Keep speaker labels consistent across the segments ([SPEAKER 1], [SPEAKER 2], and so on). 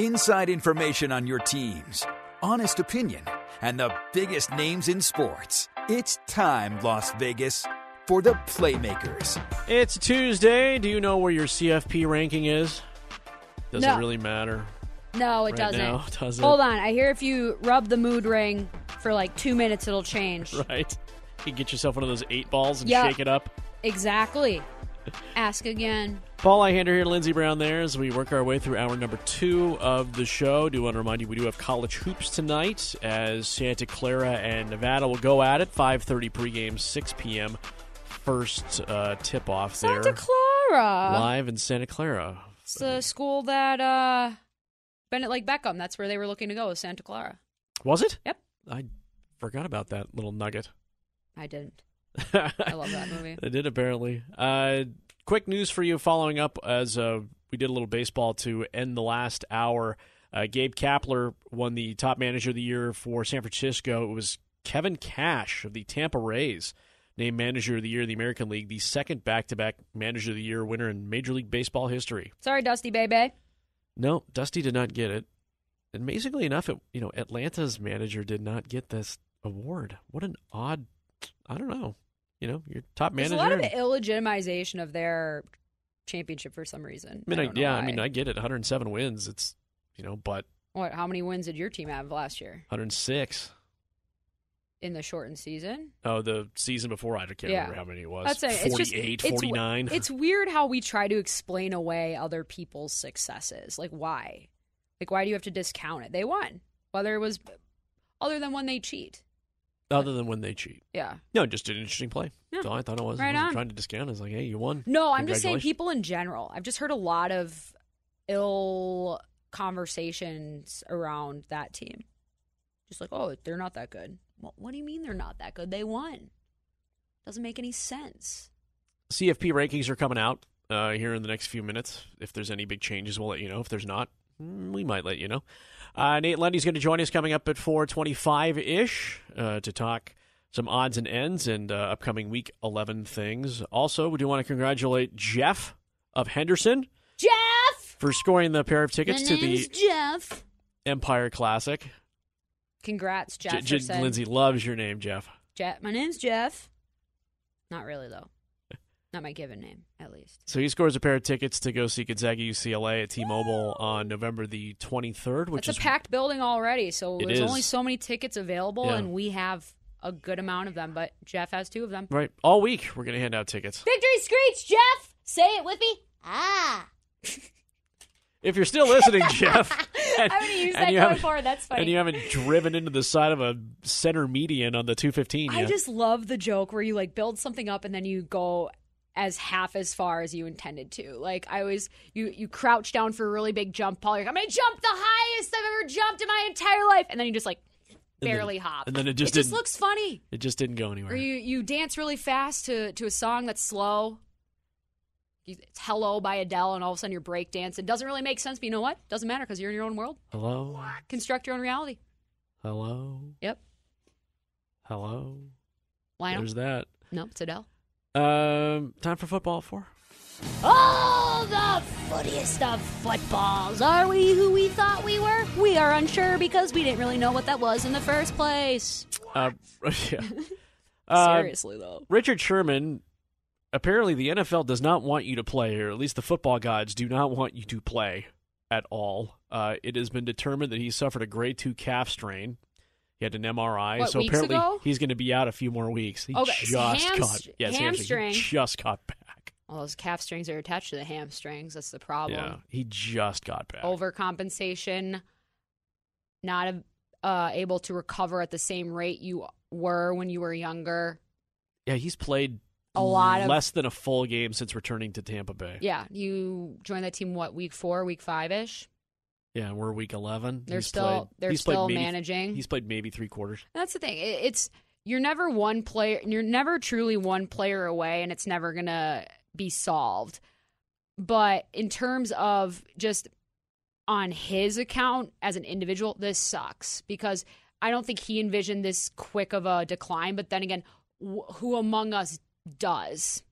[SPEAKER 1] Inside information on your teams, honest opinion, and the biggest names in sports. It's time, Las Vegas, for the Playmakers.
[SPEAKER 2] It's Tuesday. Do you know where your CFP ranking is? Does
[SPEAKER 3] No.
[SPEAKER 2] it really matter?
[SPEAKER 3] No, it
[SPEAKER 2] Right
[SPEAKER 3] doesn't.
[SPEAKER 2] now, does it?
[SPEAKER 3] Hold on. I hear if you rub the mood ring for like two minutes, it'll change.
[SPEAKER 2] Right? You get yourself one of those eight balls and
[SPEAKER 3] Yeah.
[SPEAKER 2] shake it up.
[SPEAKER 3] Exactly. Ask again.
[SPEAKER 2] Paul Ihander here, Lindsey Brown there as we work our way through hour number two of the show. Do want to remind you we do have college hoops tonight as Santa Clara and Nevada will go at it. 5.30 pregame, 6 p.m. First uh, tip-off there.
[SPEAKER 3] Santa Clara.
[SPEAKER 2] Live in Santa Clara.
[SPEAKER 3] It's the school that uh, Bend It Like Beckham. That's where they were looking to go. Was Santa Clara.
[SPEAKER 2] Was it?
[SPEAKER 3] Yep.
[SPEAKER 2] I forgot about that little nugget.
[SPEAKER 3] I didn't. I love that movie.
[SPEAKER 2] They did apparently. Uh, quick news for you following up as uh, we did a little baseball to end the last hour. Uh, Gabe Kapler won the top manager of the year for San Francisco. It was Kevin Cash of the Tampa Rays named manager of the year of the American League, the second back-to-back manager of the year winner in Major League Baseball history.
[SPEAKER 3] Sorry, Dusty Baker.
[SPEAKER 2] No, Dusty did not get it. Amazingly enough, it, you know Atlanta's manager did not get this award. What an odd. I don't know. You know, your top manager.
[SPEAKER 3] There's a lot of illegitimization of their championship for some reason.
[SPEAKER 2] I mean, I
[SPEAKER 3] know
[SPEAKER 2] yeah, I mean, I get it. 107 wins. It's you know, but
[SPEAKER 3] What? How many wins did your team have last year
[SPEAKER 2] 106.
[SPEAKER 3] in the shortened season?
[SPEAKER 2] Oh, the season before I can't
[SPEAKER 3] Yeah.
[SPEAKER 2] remember how many it was.
[SPEAKER 3] That's it. It's just
[SPEAKER 2] 48,
[SPEAKER 3] it's
[SPEAKER 2] 49.
[SPEAKER 3] It's weird how we try to explain away other people's successes. Like why? Like why do you have to discount it? They won, whether it was other than when they cheat.
[SPEAKER 2] Other than when they cheat.
[SPEAKER 3] Yeah.
[SPEAKER 2] No, just an interesting play.
[SPEAKER 3] Yeah.
[SPEAKER 2] That's all I thought it was.
[SPEAKER 3] Right
[SPEAKER 2] I wasn't
[SPEAKER 3] on.
[SPEAKER 2] trying to discount. I was like, hey, you won.
[SPEAKER 3] No, I'm just saying people in general. I've just heard a lot of ill conversations around that team. Just like, oh, they're not that good. Well, what do you mean they're not that good? They won. Doesn't make any sense.
[SPEAKER 2] CFP rankings are coming out uh, here in the next few minutes. If there's any big changes, we'll let you know. If there's not, we might let you know. Uh, Nate Lundy's going to join us coming up at 425 ish uh, to talk some odds and ends and uh, upcoming week 11 things. Also, we do want to congratulate Jeff of Henderson
[SPEAKER 3] Jeff!
[SPEAKER 2] for scoring the pair of tickets to the
[SPEAKER 3] Jeff.
[SPEAKER 2] Empire Classic.
[SPEAKER 3] Congrats,
[SPEAKER 2] J-
[SPEAKER 3] Jefferson.
[SPEAKER 2] J- Lindsay loves your name, Jeff.
[SPEAKER 3] Jeff. my name's Jeff. Not really though. Not my given name, at least.
[SPEAKER 2] So he scores a pair of tickets to go see Gonzaga UCLA at T-Mobile on November the 23rd, which
[SPEAKER 3] it's
[SPEAKER 2] is
[SPEAKER 3] a packed building already, so there's
[SPEAKER 2] is.
[SPEAKER 3] only so many tickets available,
[SPEAKER 2] Yeah.
[SPEAKER 3] and we have a good amount of them. But Jeff has two of them.
[SPEAKER 2] right all week. We're going to hand out tickets.
[SPEAKER 3] Victory screech, Jeff. Say it with me. Ah.
[SPEAKER 2] If you're still listening, Jeff, and,
[SPEAKER 3] I'm gonna use that
[SPEAKER 2] you
[SPEAKER 3] going
[SPEAKER 2] haven't-
[SPEAKER 3] forward. That's funny.
[SPEAKER 2] and you haven't driven into the side of a center median on the 215
[SPEAKER 3] I just love the joke where you like build something up and then you go as half as far as you intended to. Like I always you you crouch down for a really big jump, Paul. You're like, I'm gonna jump the highest I've ever jumped in my entire life, and then you just like
[SPEAKER 2] then-
[SPEAKER 3] barely hop.
[SPEAKER 2] and then it just
[SPEAKER 3] it just looks funny.
[SPEAKER 2] it just didn't go anywhere.
[SPEAKER 3] Or you you dance really fast to to a song that's slow. It's "Hello" by Adele, and all of a sudden you're break dance. It doesn't really make sense, but you know what? Doesn't matter because you're in your own world.
[SPEAKER 2] Hello,
[SPEAKER 3] Construct your own reality.
[SPEAKER 2] hello,
[SPEAKER 3] Yep.
[SPEAKER 2] hello.
[SPEAKER 3] Lionel?
[SPEAKER 2] There's that.
[SPEAKER 3] No, it's Adele.
[SPEAKER 2] Um, time for football four.
[SPEAKER 3] Oh, the footiest of footballs. Are we who we thought we were? We are unsure because we didn't really know what that was in the first place.
[SPEAKER 2] Uh, yeah. Uh,
[SPEAKER 3] Seriously, though.
[SPEAKER 2] Richard Sherman. Apparently, the NFL does not want you to play, or at least the football gods do not want you to play at all. Uh, it has been determined that he suffered a grade two calf strain. He had an MRI,
[SPEAKER 3] What,
[SPEAKER 2] so apparently
[SPEAKER 3] ago?
[SPEAKER 2] he's going to be out a few more weeks. He
[SPEAKER 3] Okay,
[SPEAKER 2] just
[SPEAKER 3] hamst-
[SPEAKER 2] got yes,
[SPEAKER 3] hamstring.
[SPEAKER 2] Just got back.
[SPEAKER 3] Well, those calf strings are attached to the hamstrings. That's the problem.
[SPEAKER 2] Yeah, he just got back.
[SPEAKER 3] Overcompensation, not uh, able to recover at the same rate you were when you were younger.
[SPEAKER 2] Yeah, he's played
[SPEAKER 3] A lot of-
[SPEAKER 2] less than a full game since returning to Tampa Bay.
[SPEAKER 3] Yeah, you joined that team what week four, week five ish.
[SPEAKER 2] Yeah, we're week eleven.
[SPEAKER 3] They're
[SPEAKER 2] He's
[SPEAKER 3] still
[SPEAKER 2] played-
[SPEAKER 3] they're still
[SPEAKER 2] maybe-
[SPEAKER 3] managing.
[SPEAKER 2] He's played maybe three quarters.
[SPEAKER 3] That's the thing. It's you're never one player. You're never truly one player away, and it's never gonna be solved. But in terms of just on his account as an individual, this sucks because I don't think he envisioned this quick of a decline. But then again, wh- who among us does?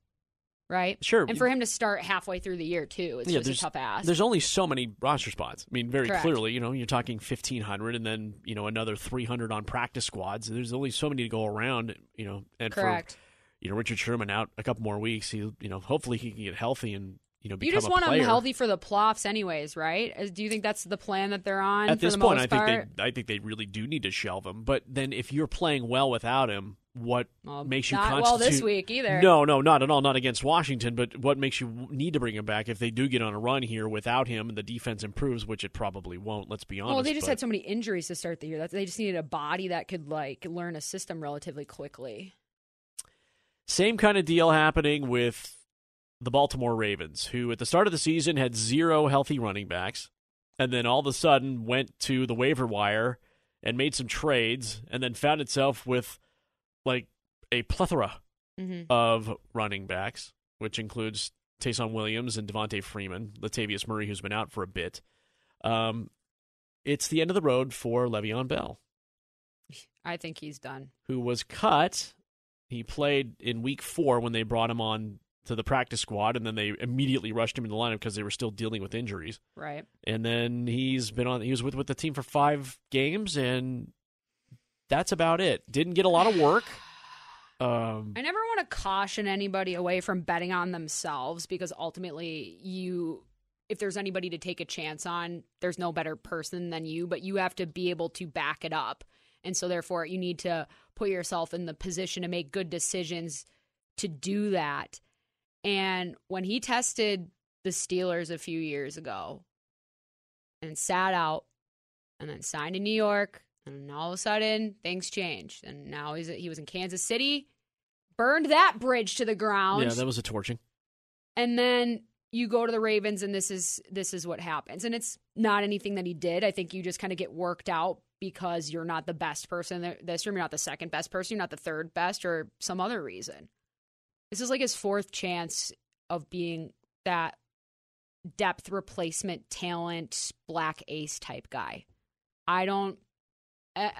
[SPEAKER 3] Right.
[SPEAKER 2] Sure.
[SPEAKER 3] And for him to start halfway through the year too, it's
[SPEAKER 2] yeah,
[SPEAKER 3] just a tough ask.
[SPEAKER 2] There's only so many roster spots. I mean, very
[SPEAKER 3] Correct.
[SPEAKER 2] clearly, you know, you're talking 1,500 and then, you know, another 300 on practice squads. There's only so many to go around, you know, and
[SPEAKER 3] Correct.
[SPEAKER 2] for, you know, Richard Sherman out a couple more weeks, he, you know, hopefully he can get healthy and, you know,
[SPEAKER 3] you just want him healthy for the playoffs, anyways, right? Do you think that's the plan that they're on
[SPEAKER 2] At
[SPEAKER 3] for
[SPEAKER 2] this
[SPEAKER 3] the
[SPEAKER 2] point,
[SPEAKER 3] most
[SPEAKER 2] I think
[SPEAKER 3] part?
[SPEAKER 2] they, I think they really do need to shelve him. But then, if you're playing well without him, what
[SPEAKER 3] Well,
[SPEAKER 2] makes you
[SPEAKER 3] not
[SPEAKER 2] constitute?
[SPEAKER 3] well this week either.
[SPEAKER 2] No, no, not at all. Not against Washington. But what makes you need to bring him back if they do get on a run here without him and the defense improves, which it probably won't. Let's be honest.
[SPEAKER 3] Well, they just
[SPEAKER 2] but-
[SPEAKER 3] had so many injuries to start the year. That they just needed a body that could like learn a system relatively quickly.
[SPEAKER 2] Same kind of deal happening with the Baltimore Ravens, who at the start of the season had zero healthy running backs, and then all of a sudden went to the waiver wire and made some trades, and then found itself with like a plethora
[SPEAKER 3] Mm-hmm.
[SPEAKER 2] of running backs, which includes Ty'Son Williams and Devonta Freeman, Latavius Murray, who's been out for a bit. Um, it's the end of the road for Le'Veon Bell.
[SPEAKER 3] I think he's done.
[SPEAKER 2] who was cut. He played in week four when they brought him on to the practice squad, and then they immediately rushed him in the lineup because they were still dealing with injuries.
[SPEAKER 3] Right.
[SPEAKER 2] And then he's been on. He was with with the team for five games, and that's about it. Didn't get a lot of work. Um,
[SPEAKER 3] I never want to caution anybody away from betting on themselves because ultimately you if there's anybody to take a chance on, there's no better person than you, but you have to be able to back it up. And so therefore you need to put yourself in the position to make good decisions to do that. And when he tested the Steelers a few years ago and sat out and then signed in New York and all of a sudden things changed. And now he's he was in Kansas City burned that bridge to the ground.
[SPEAKER 2] Yeah, that was a torching.
[SPEAKER 3] and then you go to the Ravens and this is this is what happens. And it's not anything that he did. I think you just kind of get worked out because you're not the best person in this room you're not the second best person you're not the third best or some other reason this is like his fourth chance of being that depth replacement talent black ace type guy I don't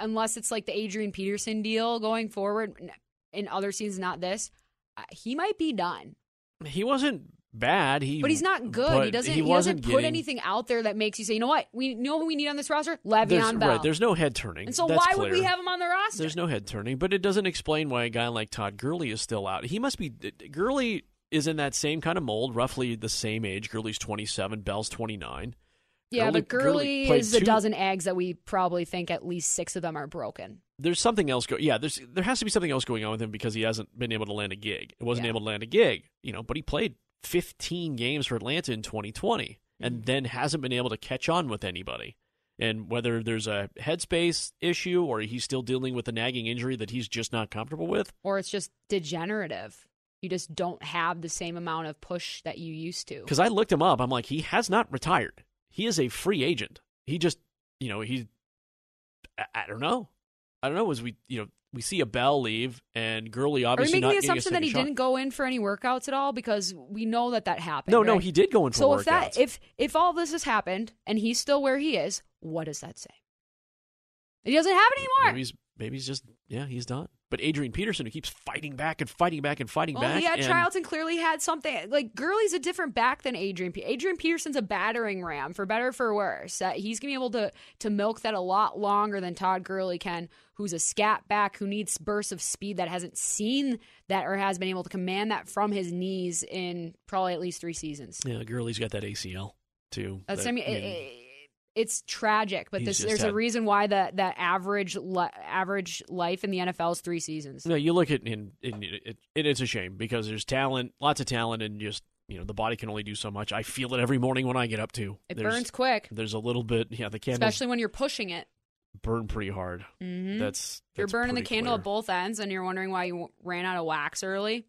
[SPEAKER 3] unless it's like the Adrian Peterson deal going forward in other seasons, not this. Uh, he might be done,
[SPEAKER 2] He wasn't bad. He,
[SPEAKER 3] but he's not good.
[SPEAKER 2] but
[SPEAKER 3] He doesn't.
[SPEAKER 2] He,
[SPEAKER 3] He, doesn't put
[SPEAKER 2] getting-
[SPEAKER 3] anything out there that makes you say, you know what, we know who we need on this roster,
[SPEAKER 2] There's,
[SPEAKER 3] Le'Veon Bell.
[SPEAKER 2] right, there's no head turning.
[SPEAKER 3] and so
[SPEAKER 2] That's
[SPEAKER 3] why would we have him on the roster?
[SPEAKER 2] There's no head turning, but it doesn't explain why a guy like Todd Gurley is still out. He must be Gurley is in that same kind of mold, roughly the same age. Gurley's 27, Bell's 29.
[SPEAKER 3] yeah,
[SPEAKER 2] Gurley-
[SPEAKER 3] but
[SPEAKER 2] Gurley
[SPEAKER 3] Gurley is a dozen eggs that we probably think at least six of them are broken.
[SPEAKER 2] There's something else go. Yeah, there's there has to be something else going on with him because he hasn't been able to land a gig. It wasn't
[SPEAKER 3] Yeah.
[SPEAKER 2] able to land a gig, you know. But he played 15 games for Atlanta in 2020,
[SPEAKER 3] Mm-hmm.
[SPEAKER 2] and then hasn't been able to catch on with anybody. And whether there's a headspace issue or he's still dealing with a nagging injury that he's just not comfortable with,
[SPEAKER 3] Or it's just degenerative. You just don't have the same amount of push that you used to.
[SPEAKER 2] Because I looked him up. I'm like, he has not retired. He is a free agent. He just, you know, he, I, I don't know. I don't know. As we, you know, we see a Bell leave and Gurley
[SPEAKER 3] Are we
[SPEAKER 2] obviously
[SPEAKER 3] making the assumption that he
[SPEAKER 2] shot.
[SPEAKER 3] didn't go in for any workouts at all? Because we know that that happened.
[SPEAKER 2] No, no, he did go in for workouts.
[SPEAKER 3] So
[SPEAKER 2] workouts.
[SPEAKER 3] if that if if all this has happened and he's still where he is, what does that say? He doesn't have it anymore.
[SPEAKER 2] maybe he's maybe he's just yeah, he's done. But Adrian Peterson, who keeps fighting back and fighting back and fighting
[SPEAKER 3] well,
[SPEAKER 2] back,
[SPEAKER 3] Yeah,
[SPEAKER 2] and
[SPEAKER 3] and clearly had something. Like Gurley's a different back than Adrian. Adrian Peterson's a battering ram, for better or for worse. Uh, he's gonna be able to to milk that a lot longer than Todd Gurley can, who's a scat back who needs bursts of speed that hasn't seen that or has been able to command that from his knees in probably at least three seasons.
[SPEAKER 2] yeah, Gurley's got that ACL. too.
[SPEAKER 3] That's
[SPEAKER 2] that-
[SPEAKER 3] I mean, it- it- it's tragic, but this, there's a reason why the the average li- average life in the NFL is three seasons.
[SPEAKER 2] No, you look at in, in it, it, it's a shame because there's talent, lots of talent, and just you know the body can only do so much. I feel it every morning when I get up to.
[SPEAKER 3] It
[SPEAKER 2] There's-
[SPEAKER 3] burns quick,
[SPEAKER 2] There's a little bit, yeah. The candles
[SPEAKER 3] especially when you're pushing it.
[SPEAKER 2] burn pretty hard.
[SPEAKER 3] hmm
[SPEAKER 2] That's,
[SPEAKER 3] If you're burning the candle
[SPEAKER 2] clear.
[SPEAKER 3] at both ends, and you're wondering why you ran out of wax early.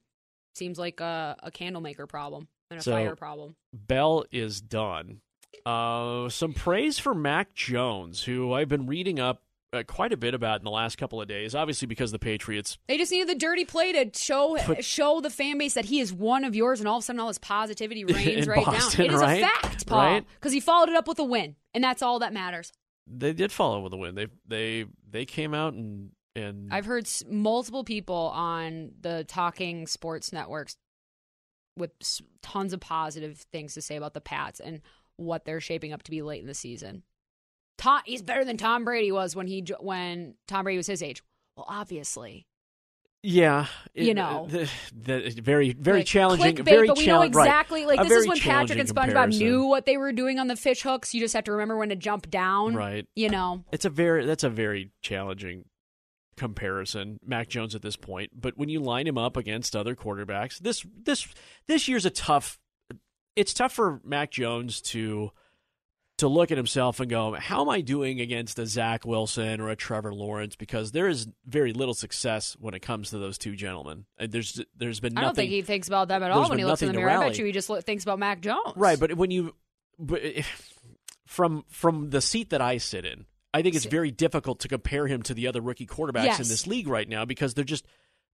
[SPEAKER 3] Seems like a, a candle maker problem and a
[SPEAKER 2] So-
[SPEAKER 3] fire problem.
[SPEAKER 2] Bell is done. Uh, some praise for Mac Jones, who I've been reading up uh, quite a bit about in the last couple of days. Obviously, because the Patriots.
[SPEAKER 3] They just needed the dirty play to show
[SPEAKER 2] But-
[SPEAKER 3] show the fan base that he is one of yours, and all of a sudden, all his positivity rains right
[SPEAKER 2] Boston,
[SPEAKER 3] down. It is
[SPEAKER 2] right?
[SPEAKER 3] a fact, Paul,
[SPEAKER 2] Right?
[SPEAKER 3] because he followed it up with a win, and that's all that matters.
[SPEAKER 2] They did follow with a win. They they they came out and and
[SPEAKER 3] I've heard s- multiple people on the talking sports networks with s- tons of positive things to say about the Pats and what they're shaping up to be late in the season. Tom, he's better than Tom Brady was when he when Tom Brady was his age. Well, obviously,
[SPEAKER 2] yeah,
[SPEAKER 3] You know.
[SPEAKER 2] the, the, very very
[SPEAKER 3] Like,
[SPEAKER 2] challenging.
[SPEAKER 3] clickbait,
[SPEAKER 2] very
[SPEAKER 3] but we know
[SPEAKER 2] challenge- right.
[SPEAKER 3] exactly. Like
[SPEAKER 2] A
[SPEAKER 3] this is when Patrick and SpongeBob
[SPEAKER 2] comparison.
[SPEAKER 3] knew what they were doing on the fish hooks. You just have to remember when to jump down.
[SPEAKER 2] Right.
[SPEAKER 3] You know.
[SPEAKER 2] It's a very that's a very challenging comparison, Mac Jones at this point. But when you line him up against other quarterbacks, this this this year's a tough. It's tough for Mac Jones to to look at himself and go, "How am I doing against a Zach Wilson or a Trevor Lawrence?" Because there is very little success when it comes to those two gentlemen. Uh, there's there's been
[SPEAKER 3] I
[SPEAKER 2] nothing.
[SPEAKER 3] don't think he thinks about them at all when he looks in the mirror. I bet you he just thinks about Mac Jones.
[SPEAKER 2] Right, but when you but eh, from from the seat that I sit in, I think it's very difficult to compare him to the other rookie quarterbacks
[SPEAKER 3] Yes.
[SPEAKER 2] in this league right now because there just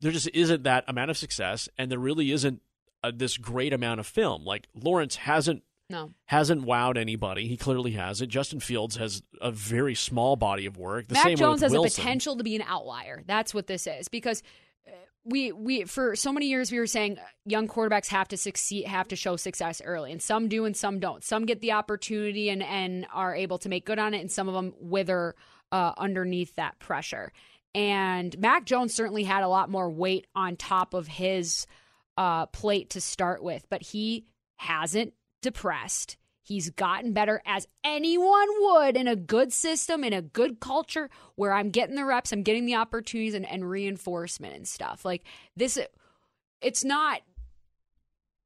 [SPEAKER 2] there just isn't that amount of success, and there really isn't uh, this great amount of film. Like Lawrence hasn't
[SPEAKER 3] no.
[SPEAKER 2] hasn't wowed anybody. He clearly hasn't. Justin Fields has a very small body of work. The
[SPEAKER 3] Mac Jones has
[SPEAKER 2] Wilson.
[SPEAKER 3] a potential to be an outlier. That's what this is because uh, we we for so many years we were saying uh, young quarterbacks have to succeed, have to show success early, and some do and some don't. Some get the opportunity and and are able to make good on it, and some of them wither uh, underneath that pressure. And Mac Jones certainly had a lot more weight on top of his uh, plate to start with, but he hasn't depressed. He's gotten better as anyone would in a good system, in a good culture where I'm getting the reps, I'm getting the opportunities and, and reinforcement and stuff. Like this, it's not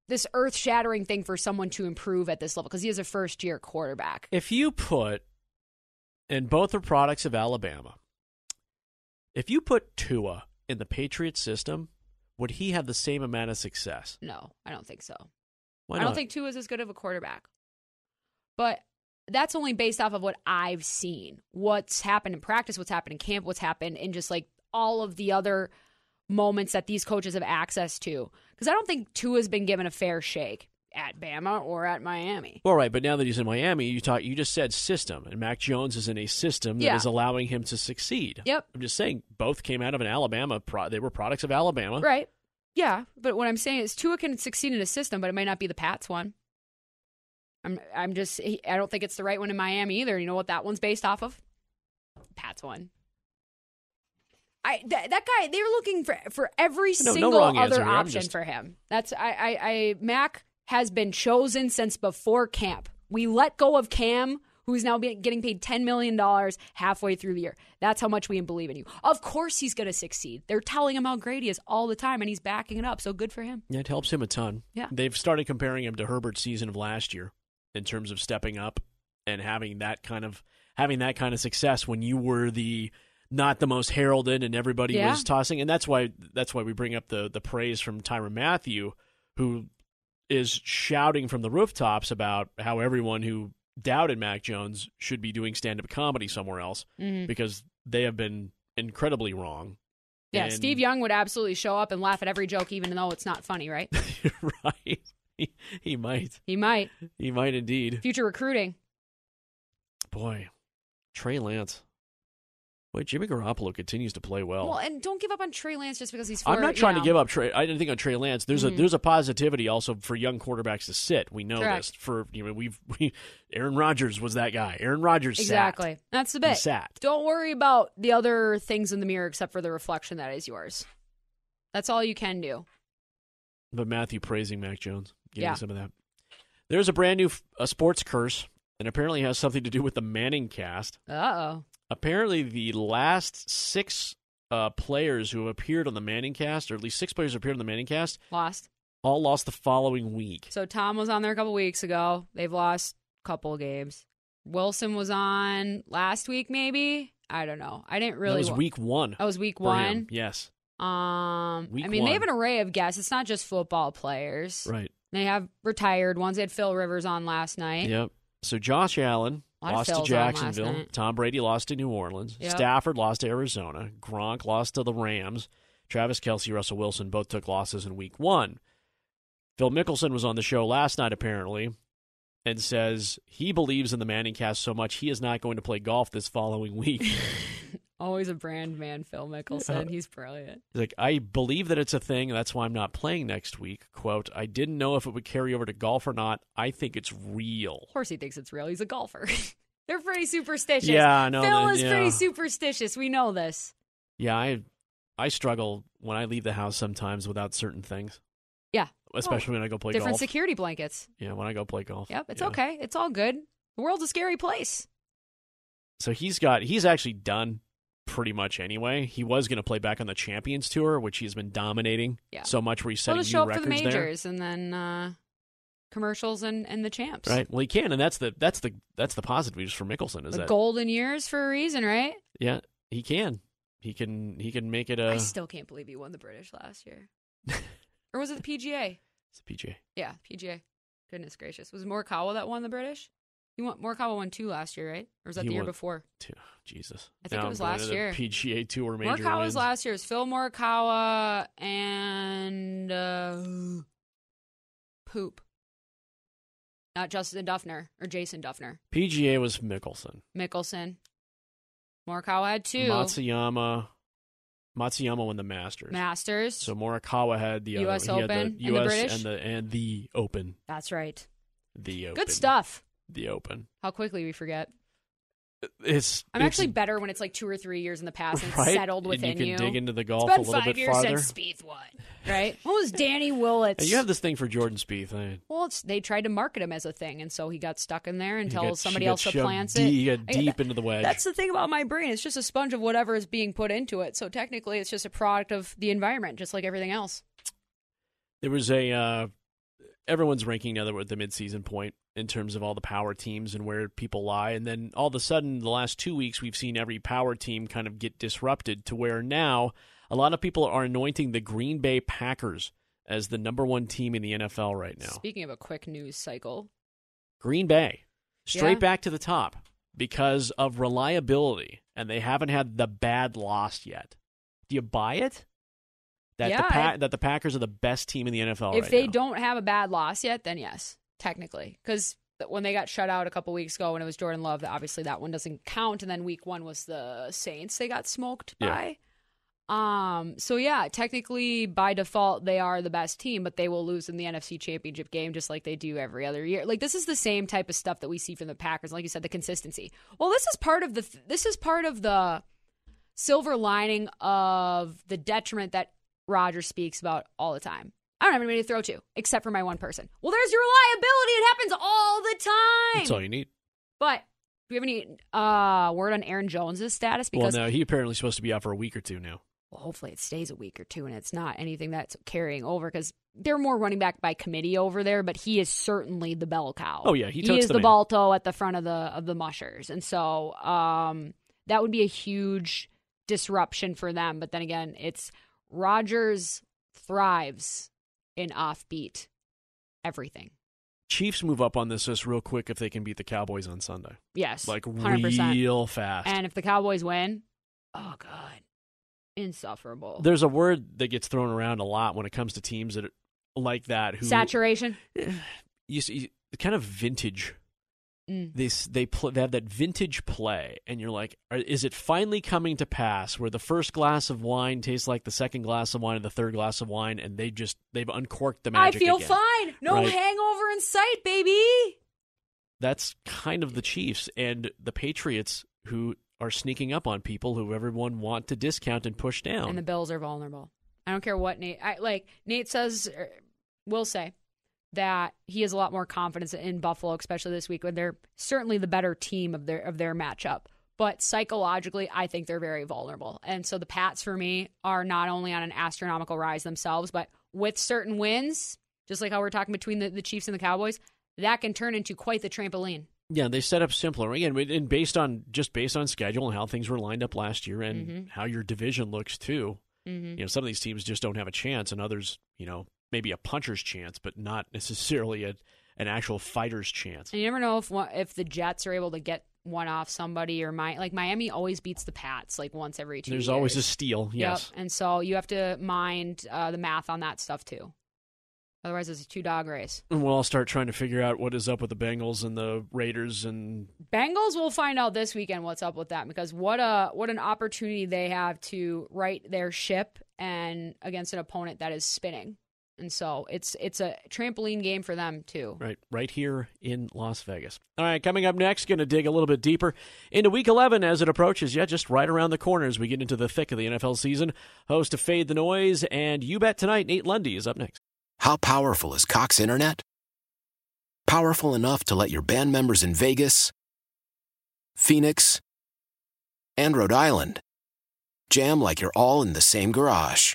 [SPEAKER 3] this earth shattering thing for someone to improve at this level because he is a first year quarterback.
[SPEAKER 2] If you put, and both are products of Alabama, if you put Tua in the Patriot system, would he have the same amount of success?
[SPEAKER 3] No, I don't think so.
[SPEAKER 2] Why
[SPEAKER 3] I don't
[SPEAKER 2] not?
[SPEAKER 3] think Tua is as good of a quarterback. But that's only based off of what I've seen. What's happened in practice, what's happened in camp, what's happened in just like all of the other moments that these coaches have access to. Because I don't think Tua's been given a fair shake at Bama or at Miami.
[SPEAKER 2] All right, but now that he's in Miami, you talk. You just said system, and Mac Jones is in a system that is
[SPEAKER 3] Yeah.
[SPEAKER 2] allowing him to succeed.
[SPEAKER 3] Yep.
[SPEAKER 2] I'm just saying, both came out of an Alabama. Pro- they were products of Alabama.
[SPEAKER 3] Right. Yeah. But what I'm saying is Tua can succeed in a system, but it might not be the Pats one. I'm I'm just I don't think it's the right one in Miami either. You know what that one's based off of? Pats one. I th- that guy they were looking for for every
[SPEAKER 2] No- no
[SPEAKER 3] single
[SPEAKER 2] wrong
[SPEAKER 3] other
[SPEAKER 2] answer
[SPEAKER 3] option
[SPEAKER 2] just-
[SPEAKER 3] for him. That's I, I I Mac has been chosen since before camp. We let go of Cam, who's now getting paid ten million dollars halfway through the year. That's how much we believe in you. Of course, he's going to succeed. They're telling him how great he is all the time, and he's backing it up. So good for him.
[SPEAKER 2] Yeah, it helps him a ton.
[SPEAKER 3] Yeah.
[SPEAKER 2] They've started comparing him to Herbert's season of last year in terms of stepping up and having that kind of having that kind of success when you were the not the most heralded and everybody
[SPEAKER 3] Yeah.
[SPEAKER 2] was tossing and that's why that's why we bring up the the praise from Tyrann Mathieu who is shouting from the rooftops about how everyone who doubted Mac Jones should be doing stand-up comedy somewhere else
[SPEAKER 3] Mhm.
[SPEAKER 2] because they have been incredibly wrong.
[SPEAKER 3] Yeah,
[SPEAKER 2] And-
[SPEAKER 3] Steve Young would absolutely show up and laugh at every joke, even though it's not funny, right?
[SPEAKER 2] right. He, he might.
[SPEAKER 3] He might.
[SPEAKER 2] He might indeed.
[SPEAKER 3] Future recruiting.
[SPEAKER 2] Boy, Trey Lance. Boy, Jimmy Garoppolo continues to play well.
[SPEAKER 3] Well, and don't give up on Trey Lance just because he's.
[SPEAKER 2] I'm not
[SPEAKER 3] you
[SPEAKER 2] trying to give up Trey. I didn't think on Trey Lance. There's a
[SPEAKER 3] Mhm.
[SPEAKER 2] there's a positivity also for young quarterbacks to sit. We know
[SPEAKER 3] Correct.
[SPEAKER 2] this. For you know we've we, Aaron Rodgers was that guy. Aaron Rodgers
[SPEAKER 3] Exactly.
[SPEAKER 2] Sat.
[SPEAKER 3] That's the
[SPEAKER 2] He
[SPEAKER 3] bit.
[SPEAKER 2] sat.
[SPEAKER 3] Don't worry about the other things in the mirror except for the reflection that is yours. That's all you can do.
[SPEAKER 2] But Mathieu praising Mac Jones, giving
[SPEAKER 3] Yeah.
[SPEAKER 2] some of that. There's a brand new f- a sports curse, and apparently has something to do with the Manning cast.
[SPEAKER 3] Uh oh.
[SPEAKER 2] Apparently, the last six uh, players who have appeared on the Manning cast, or at least six players who appeared on the Manning cast,
[SPEAKER 3] Lost.
[SPEAKER 2] all lost the following week.
[SPEAKER 3] So Tom was on there a couple weeks ago. They've lost a couple of games. Wilson was on last week, maybe. I don't know. I didn't really.
[SPEAKER 2] that was
[SPEAKER 3] wa-
[SPEAKER 2] week one.
[SPEAKER 3] That was week one.
[SPEAKER 2] Yes,
[SPEAKER 3] Um,
[SPEAKER 2] Week
[SPEAKER 3] I mean, they have an array of guests. It's not just football players.
[SPEAKER 2] right.
[SPEAKER 3] They have retired ones. They had Phil Rivers on last night.
[SPEAKER 2] Yep. So Josh Allen
[SPEAKER 3] A lot of
[SPEAKER 2] lost to
[SPEAKER 3] Phils on last
[SPEAKER 2] Jacksonville. Tom Brady lost to New Orleans.
[SPEAKER 3] Yep.
[SPEAKER 2] Stafford lost to Arizona. Gronk lost to the Rams. Travis Kelce, Russell Wilson both took losses in week one. Phil Mickelson was on the show last night, apparently, and says he believes in the Manning cast so much he is not going to play golf this following week.
[SPEAKER 3] Always a brand man, Phil Mickelson. Uh, he's brilliant.
[SPEAKER 2] He's like, I believe that it's a thing. That's why I'm not playing next week. Quote, I didn't know if it would carry over to golf or not. I think it's real.
[SPEAKER 3] Of course, he thinks it's real. He's a golfer. They're pretty superstitious.
[SPEAKER 2] Yeah, I know
[SPEAKER 3] Phil
[SPEAKER 2] that,
[SPEAKER 3] is
[SPEAKER 2] yeah.
[SPEAKER 3] pretty superstitious. We know this.
[SPEAKER 2] Yeah, I I struggle when I leave the house sometimes without certain things.
[SPEAKER 3] Yeah.
[SPEAKER 2] Oh, Especially when I go play
[SPEAKER 3] Different
[SPEAKER 2] golf.
[SPEAKER 3] security blankets.
[SPEAKER 2] yeah, when I go play golf.
[SPEAKER 3] Yep, it's
[SPEAKER 2] Yeah.
[SPEAKER 3] okay. It's all good. The world's a scary place.
[SPEAKER 2] So he's got he's actually done pretty much anyway. He was going to play back on the Champions Tour, which he's been dominating
[SPEAKER 3] Yeah.
[SPEAKER 2] so much where he's setting
[SPEAKER 3] just
[SPEAKER 2] new
[SPEAKER 3] show up for the
[SPEAKER 2] records there.
[SPEAKER 3] majors and then uh, commercials and, and the champs.
[SPEAKER 2] Right. Well, he can, and that's the that's the that's the positive news for Mickelson is
[SPEAKER 3] The
[SPEAKER 2] that
[SPEAKER 3] golden years for a reason, right?
[SPEAKER 2] yeah he can he can he can make it a
[SPEAKER 3] I still can't believe he won the British last year. or was it the PGA?
[SPEAKER 2] it's the PGA.
[SPEAKER 3] Yeah, PGA. Goodness gracious. Was it Morikawa that won the British? He won, Morikawa won two last year, right? Or was that
[SPEAKER 2] He
[SPEAKER 3] the year before?
[SPEAKER 2] Two. Jesus.
[SPEAKER 3] I think
[SPEAKER 2] Now
[SPEAKER 3] it was last year.
[SPEAKER 2] PGA Tour or major
[SPEAKER 3] Morikawa
[SPEAKER 2] wins.
[SPEAKER 3] was last year. It was Phil Morikawa and uh, Poop. Not Justin Dufner or Jason Dufner.
[SPEAKER 2] PGA was Mickelson.
[SPEAKER 3] Mickelson. Morikawa had two.
[SPEAKER 2] Matsuyama Matsuyama won the Masters.
[SPEAKER 3] Masters.
[SPEAKER 2] So Morikawa had the other,
[SPEAKER 3] US
[SPEAKER 2] he had
[SPEAKER 3] Open and
[SPEAKER 2] the
[SPEAKER 3] the
[SPEAKER 2] US
[SPEAKER 3] British?
[SPEAKER 2] and the and the Open,
[SPEAKER 3] That's right.
[SPEAKER 2] the Open.
[SPEAKER 3] Good stuff.
[SPEAKER 2] The Open.
[SPEAKER 3] How quickly we forget.
[SPEAKER 2] It's
[SPEAKER 3] I'm
[SPEAKER 2] it's-
[SPEAKER 3] actually better when it's like two or three years in the past and
[SPEAKER 2] right?
[SPEAKER 3] settled
[SPEAKER 2] And
[SPEAKER 3] within
[SPEAKER 2] you can dig into the
[SPEAKER 3] It's
[SPEAKER 2] golf
[SPEAKER 3] been
[SPEAKER 2] a little
[SPEAKER 3] five
[SPEAKER 2] bit
[SPEAKER 3] years
[SPEAKER 2] farther.
[SPEAKER 3] since Spieth won, right? What was Danny Willits?
[SPEAKER 2] And you have this thing for Jordan Spieth. eh?
[SPEAKER 3] well, it's, they tried to market him as a thing, and so he got stuck in there until
[SPEAKER 2] got-
[SPEAKER 3] somebody else supplants
[SPEAKER 2] deep,
[SPEAKER 3] it.
[SPEAKER 2] He got deep into the wedge.
[SPEAKER 3] That's the thing about my brain. It's just a sponge of whatever is being put into it. So technically, it's just a product of the environment, just like everything else.
[SPEAKER 2] There was a uh, everyone's ranking now that we're at the midseason point in terms of all the power teams and where people lie, and then all of a sudden, the last two weeks, we've seen every power team kind of get disrupted to where now a lot of people are anointing the Green Bay Packers as the number one team in the NFL right now.
[SPEAKER 3] Speaking of a quick news cycle,
[SPEAKER 2] Green Bay, straight
[SPEAKER 3] Yeah.
[SPEAKER 2] back to the top because of reliability, and they haven't had the bad loss yet. Do you buy it? That
[SPEAKER 3] Yeah,
[SPEAKER 2] the pa-
[SPEAKER 3] I-
[SPEAKER 2] that the Packers are the best team in the NFL.
[SPEAKER 3] if
[SPEAKER 2] right
[SPEAKER 3] they
[SPEAKER 2] now.
[SPEAKER 3] don't have a bad loss yet, then yes, technically, because when they got shut out a couple weeks ago, when it was Jordan Love, obviously that one doesn't count. And then week one was the Saints; they got smoked
[SPEAKER 2] Yeah.
[SPEAKER 3] by. Um. So yeah, technically by default they are the best team, but they will lose in the NFC Championship game just like they do every other year. Like this is the same type of stuff that we see from the Packers. Like you said, the consistency. Well, this is part of the. This is part of the silver lining of the detriment that Roger speaks about all the time. I don't have anybody to throw to except for my one person. Well, there's your reliability. It happens all the time.
[SPEAKER 2] That's all you need.
[SPEAKER 3] But do we have any uh, word on Aaron Jones's status?
[SPEAKER 2] Well,
[SPEAKER 3] Because
[SPEAKER 2] no, he apparently supposed to be out for a week or two now.
[SPEAKER 3] well, hopefully it stays a week or two and it's not anything that's carrying over because they're more running back by committee over there, but he is certainly the bell cow.
[SPEAKER 2] Oh, yeah, he
[SPEAKER 3] he is
[SPEAKER 2] the
[SPEAKER 3] the. Balto at the front of the of the mushers, and so um, that would be a huge disruption for them. But then again, it's Rodgers thrives in offbeat everything.
[SPEAKER 2] Chiefs move up on this just real quick if they can beat the Cowboys on Sunday,
[SPEAKER 3] Yes,
[SPEAKER 2] like
[SPEAKER 3] 100%.
[SPEAKER 2] real fast.
[SPEAKER 3] And if the Cowboys win, oh god, insufferable.
[SPEAKER 2] There's a word that gets thrown around a lot when it comes to teams that are like that who
[SPEAKER 3] Saturation.
[SPEAKER 2] you see kind of vintage.
[SPEAKER 3] Mm.
[SPEAKER 2] They they pl- they have that vintage play, and you're like, are, is it finally coming to pass where the first glass of wine tastes like the second glass of wine and the third glass of wine, and they just they've uncorked the magic.
[SPEAKER 3] I feel
[SPEAKER 2] again.
[SPEAKER 3] fine. No
[SPEAKER 2] Right.
[SPEAKER 3] hangover in sight, baby.
[SPEAKER 2] That's kind of the Chiefs and the Patriots who are sneaking up on people who everyone want to discount and push down.
[SPEAKER 3] And the Bills are vulnerable. I don't care what Nate. I like Nate says. Er, will say, that he has a lot more confidence in Buffalo, especially this week when they're certainly the better team of their of their matchup. But psychologically, I think they're very vulnerable. And so the Pats for me are not only on an astronomical rise themselves, but with certain wins, just like how we're talking between the, the Chiefs and the Cowboys, that can turn into quite the trampoline.
[SPEAKER 2] Yeah, they set up simpler again, and based on just based on schedule and how things were lined up last year, and mm-hmm. how your division looks too. Mm-hmm. You know, some of these teams just don't have a chance, and others, you know, maybe a puncher's chance, but not necessarily a, an actual fighter's chance.
[SPEAKER 3] And you never know if if the Jets are able to get one off somebody or my like Miami always beats the Pats like once every two.
[SPEAKER 2] There's
[SPEAKER 3] years.
[SPEAKER 2] always a steal, yes.
[SPEAKER 3] Yep. And so you have to mind uh, the math on that stuff too. Otherwise, it's a two dog race.
[SPEAKER 2] And we'll all start trying to figure out what is up with the Bengals and the Raiders and
[SPEAKER 3] Bengals. We'll find out this weekend what's up with that because what a what an opportunity they have to right their ship and against an opponent that is spinning. And so it's it's a trampoline game for them too.
[SPEAKER 2] Right, right here in Las Vegas. All right, coming up next, going to dig a little bit deeper into Week 11 as it approaches. Yeah, just right around the corner as we get into the thick of the NFL season. Host of Fade the Noise and You Bet Tonight, Nate Lundy is up next.
[SPEAKER 4] How powerful is Cox Internet? Powerful enough to let your band members in Vegas, Phoenix, and Rhode Island jam like you're all in the same garage.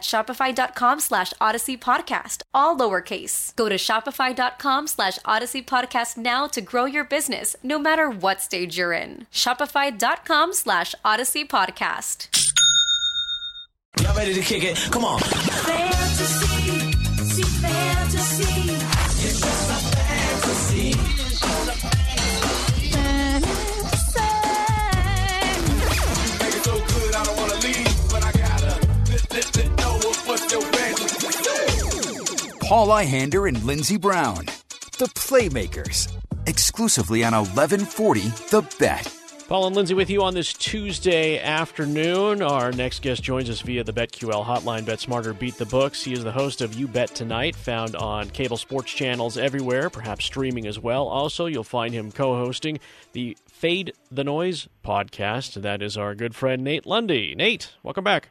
[SPEAKER 5] shopify.com slash odyssey podcast, all lowercase. Go to shopify.com slash odyssey podcast now to grow your business, no matter what stage you're in. Shopify.com slash odyssey podcast.
[SPEAKER 6] Y'all ready to kick it? Come on. Fantasy, see fantasy.
[SPEAKER 1] Paul Ihander and Lindsey Brown, the Playmakers, exclusively on 1140 The Bet.
[SPEAKER 2] Paul and Lindsay with you on this Tuesday afternoon. Our next guest joins us via the BetQL hotline. Bet Smarter Beat the Books. He is the host of You Bet Tonight, found on cable sports channels everywhere, perhaps streaming as well. Also, you'll find him co hosting the Fade the Noise podcast. That is our good friend Nate Lundy. Nate, welcome back.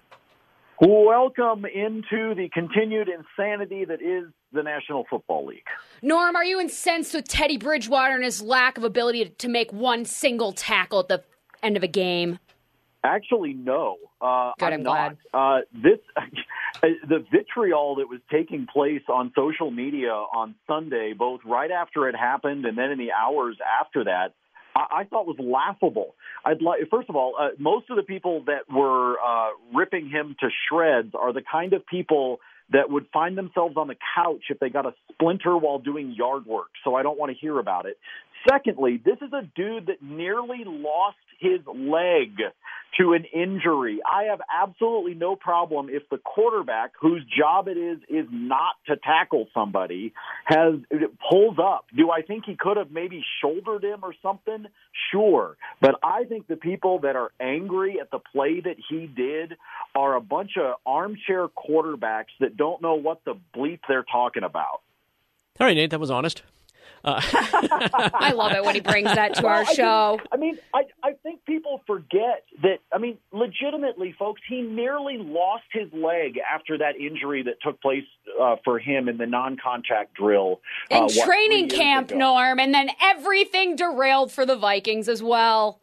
[SPEAKER 7] Welcome into the continued insanity that is the National Football League.
[SPEAKER 3] Norm, are you incensed with Teddy Bridgewater and his lack of ability to make one single tackle at the end of a game?
[SPEAKER 7] Actually, no. Uh,
[SPEAKER 3] Good,
[SPEAKER 7] I'm,
[SPEAKER 3] I'm
[SPEAKER 7] not.
[SPEAKER 3] glad.
[SPEAKER 7] Uh, this, the vitriol that was taking place on social media on Sunday, both right after it happened and then in the hours after that, I, thought was laughable. I'd like, first of all, uh, most of the people that were uh, ripping him to shreds are the kind of people that would find themselves on the couch if they got a splinter while doing yard work. So I don't want to hear about it. Secondly, this is a dude that nearly lost his leg to an injury. I have absolutely no problem if the quarterback, whose job it is is not to tackle somebody, has pulls up. Do I think he could have maybe shouldered him or something? Sure, but I think the people that are angry at the play that he did are a bunch of armchair quarterbacks that don't know what the bleep they're talking about.
[SPEAKER 2] All right, Nate, that was honest.
[SPEAKER 3] Uh. I love it when he brings that to
[SPEAKER 7] Well,
[SPEAKER 3] our
[SPEAKER 7] I
[SPEAKER 3] show.
[SPEAKER 7] think- I mean, I, I think people forget that. I mean, legitimately, folks, he nearly lost his leg after that injury that took place uh, for him in the non-contact drill uh,
[SPEAKER 3] In training camp,
[SPEAKER 7] ago.
[SPEAKER 3] Norm, and then everything derailed for the Vikings as well.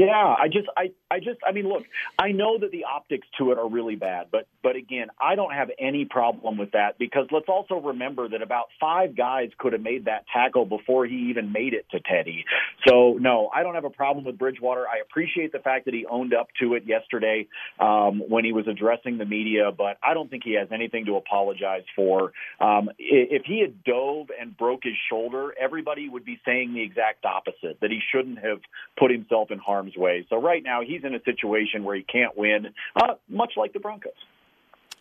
[SPEAKER 7] Yeah, I just, I, I just, I mean, look, I know that the optics to it are really bad, but, but again, I don't have any problem with that because let's also remember that about five guys could have made that tackle before he even made it to Teddy. So no, I don't have a problem with Bridgewater. I appreciate the fact that he owned up to it yesterday um, when he was addressing the media, but I don't think he has anything to apologize for. Um, if he had dove and broke his shoulder, everybody would be saying the exact opposite that he shouldn't have put himself in harm's way. So right now he's in a situation where he can't win, uh, much like the Broncos.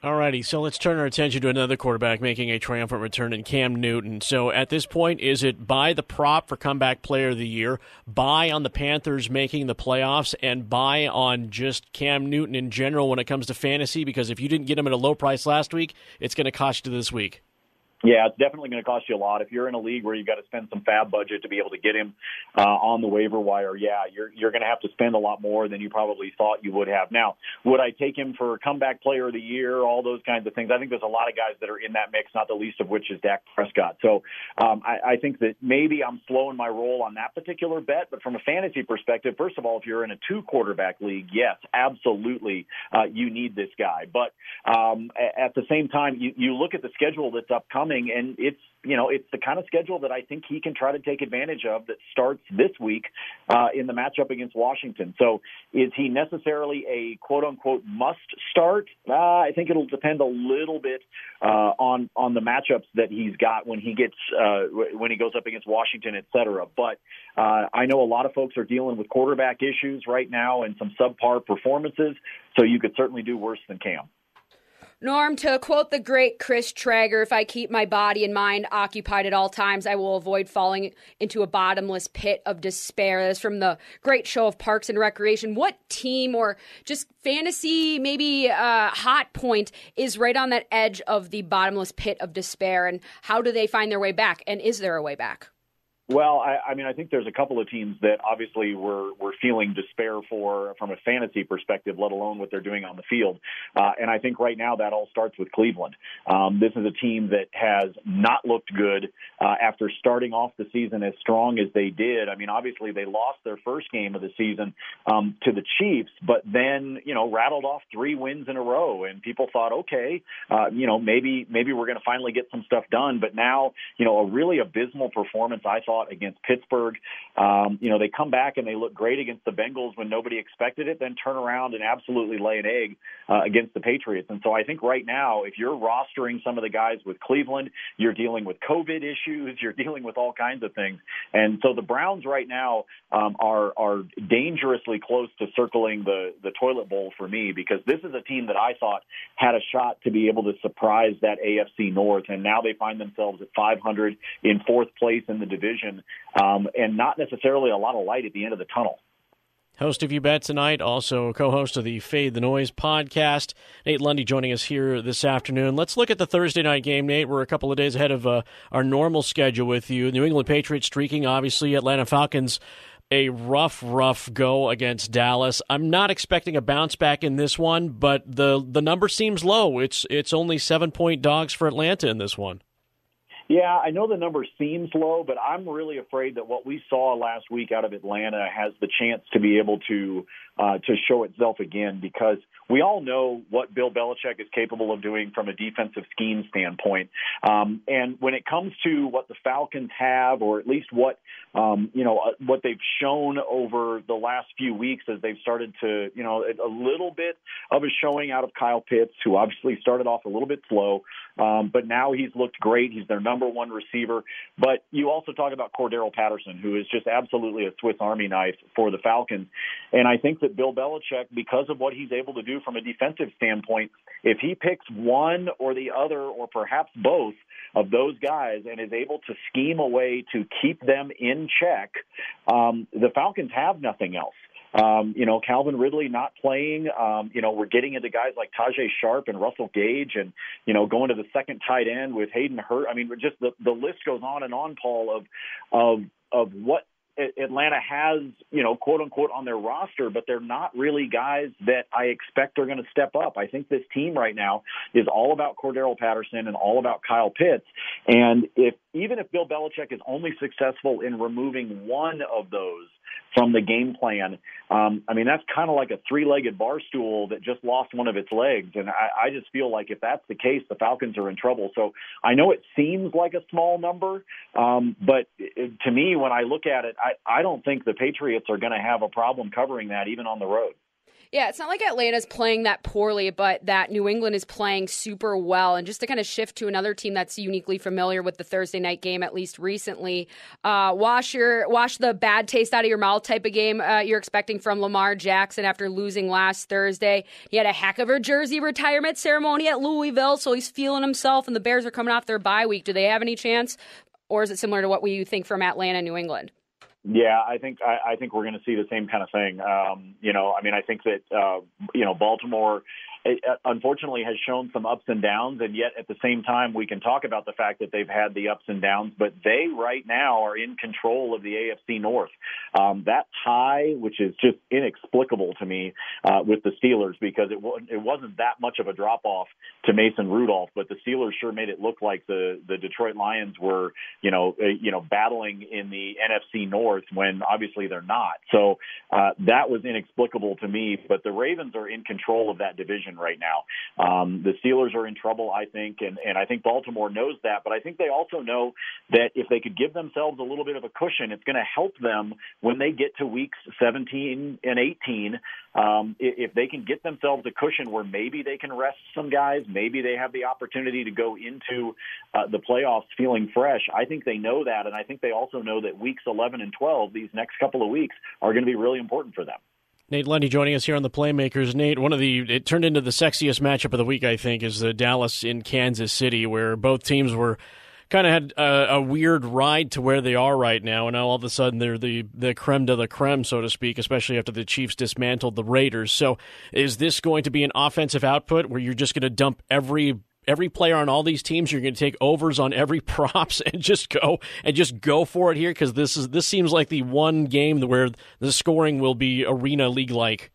[SPEAKER 2] All righty, so let's turn our attention to another quarterback making a triumphant return in Cam Newton. So at this point, is it buy the prop for comeback player of the year, buy on the Panthers making the playoffs, and buy on just Cam Newton in general when it comes to fantasy? Because if you didn't get him at a low price last week, it's going to cost you this week.
[SPEAKER 7] Yeah, it's definitely going to cost you a lot. If you're in a league where you've got to spend some FAAB budget to be able to get him uh, on the waiver wire, yeah, you're you're going to have to spend a lot more than you probably thought you would have. Now, would I take him for comeback player of the year? All those kinds of things. I think there's a lot of guys that are in that mix, not the least of which is Dak Prescott. So um, I, I think that maybe I'm slowing my roll on that particular bet. But from a fantasy perspective, first of all, if you're in a two quarterback league, yes, absolutely, uh, you need this guy. But um, at the same time, you, you look at the schedule that's upcoming, and it's you know it's the kind of schedule that I think he can try to take advantage of that starts this week uh, in the matchup against Washington. So is he necessarily a quote unquote must start? Uh, I think it'll depend a little bit uh, on on the matchups that he's got when he gets uh, when he goes up against Washington, et cetera. But uh, I know a lot of folks are dealing with quarterback issues right now and some subpar performances. So you could certainly do worse than Cam.
[SPEAKER 3] Norm, to quote the great Chris Traeger, if I keep my body and mind occupied at all times, I will avoid falling into a bottomless pit of despair. That's from the great show of Parks and Recreation. What team or just fantasy, maybe uh, hot point, is right on that edge of the bottomless pit of despair? And how do they find their way back? And is there a way back?
[SPEAKER 7] Well, I, I mean, I think there's a couple of teams that obviously we're we're feeling despair for from a fantasy perspective, let alone what they're doing on the field. Uh, and I think right now that all starts with Cleveland. Um, this is a team that has not looked good uh, after starting off the season as strong as they did. I mean, obviously they lost their first game of the season um, to the Chiefs, but then you know rattled off three wins in a row, and people thought, okay, uh, you know maybe maybe we're going to finally get some stuff done. But now you know a really abysmal performance I thought against Pittsburgh. Um, you know, they come back and they look great against the Bengals when nobody expected it, then turn around and absolutely lay an egg uh, against the Patriots. And so I think right now, if you're rostering some of the guys with Cleveland, you're dealing with COVID issues, you're dealing with all kinds of things. And so the Browns right now um, are are dangerously close to circling the the toilet bowl for me because this is a team that I thought had a shot to be able to surprise that AFC North, and now they find themselves at 500 in fourth place in the division, um, and not necessarily a lot of light at the end of the tunnel.
[SPEAKER 2] Host of You Bet tonight, also co host of the Fade the Noise podcast. Nate Lundy joining us here this afternoon. Let's look at the Thursday night game, Nate. We're a couple of days ahead of uh, our normal schedule with you. New England Patriots streaking, obviously, Atlanta Falcons. A rough, rough go against Dallas. I'm not expecting a bounce back in this one, but the the number seems low. It's it's only seven point dogs for Atlanta in this one.
[SPEAKER 7] Yeah, I know the number seems low, but I'm really afraid that what we saw last week out of Atlanta has the chance to be able to uh, to show itself again because we all know what Bill Belichick is capable of doing from a defensive scheme standpoint. Um, and when it comes to what the Falcons have, or at least what um, you know uh, what they've shown over the last few weeks as they've started to you know a little bit of a showing out of Kyle Pitts, who obviously started off a little bit slow, um, but now he's looked great. He's their number one receiver. But you also talk about Cordarrelle Patterson, who is just absolutely a Swiss Army knife for the Falcons. And I think that Bill Belichick, because of what he's able to do from a defensive standpoint, if he picks one or the other, or perhaps both of those guys, and is able to scheme a way to keep them in check, um, the Falcons have nothing else. Um, you know, Calvin Ridley not playing. Um, you know, we're getting into guys like Tajaé Sharpe and Russell Gage, and you know, going to the second tight end with Hayden Hurst. I mean, just the the list goes on and on, Paul, of of of what Atlanta has, you know, quote unquote on their roster, but they're not really guys that I expect are going to step up. I think this team right now is all about Cordarrelle Patterson and all about Kyle Pitts. And if even if Bill Belichick is only successful in removing one of those from the game plan. Um, I mean, that's kind of like a three-legged bar stool that just lost one of its legs, and I, I just feel like if that's the case, the Falcons are in trouble. So I know it seems like a small number, um, but it, to me, when I look at it, I, I don't think the Patriots are going to have a problem covering that even on the road.
[SPEAKER 3] Yeah, it's not like Atlanta's playing that poorly, but that New England is playing super well. And just to kind of shift to another team that's uniquely familiar with the Thursday night game, at least recently, uh, wash your wash the bad taste out of your mouth type of game uh, you're expecting from Lamar Jackson after losing last Thursday. He had a heck of a jersey retirement ceremony at Louisville, so he's feeling himself. And the Bears are coming off their bye week. Do they have any chance, or is it similar to what we think from Atlanta, New England?
[SPEAKER 7] Yeah, I think I, I think we're going to see the same kind of thing. Um, you know, I mean, I think that uh, you know Baltimore it, unfortunately has shown some ups and downs, and yet at the same time, we can talk about the fact that they've had the ups and downs, but they right now are in control of the AFC North. Um, that tie, which is just inexplicable to me, uh, with the Steelers because it it wasn't that much of a drop off to Mason Rudolph, but the Steelers sure made it look like the the Detroit Lions were, you know, uh, you know, battling in the NFC North when obviously they're not. So uh, that was inexplicable to me. But the Ravens are in control of that division division right now. Um, the Steelers are in trouble, I think, and, and I think Baltimore knows that. But I think they also know that if they could give themselves a little bit of a cushion, it's going to help them when they get to weeks 17 and 18. Um, if they can get themselves a cushion where maybe they can rest some guys, maybe they have the opportunity to go into uh, the playoffs feeling fresh. I think they know that, and I think they also know that weeks 11 and 12, these next couple of weeks, are going to be really important for them.
[SPEAKER 2] Nate Lundy joining us here on the Playmakers. Nate, one of the it turned into the sexiest matchup of the week, I think, is the Dallas in Kansas City, where both teams were kind of had a, a, weird ride to where they are right now, and now all of a sudden they're the the creme de la creme, so to speak, especially after the Chiefs dismantled the Raiders. So, is this going to be an offensive output where you're just going to dump every every player on all these teams. You're going to take overs on every props and just go and just go for it here because this is this seems like the one game where the scoring will be arena league like.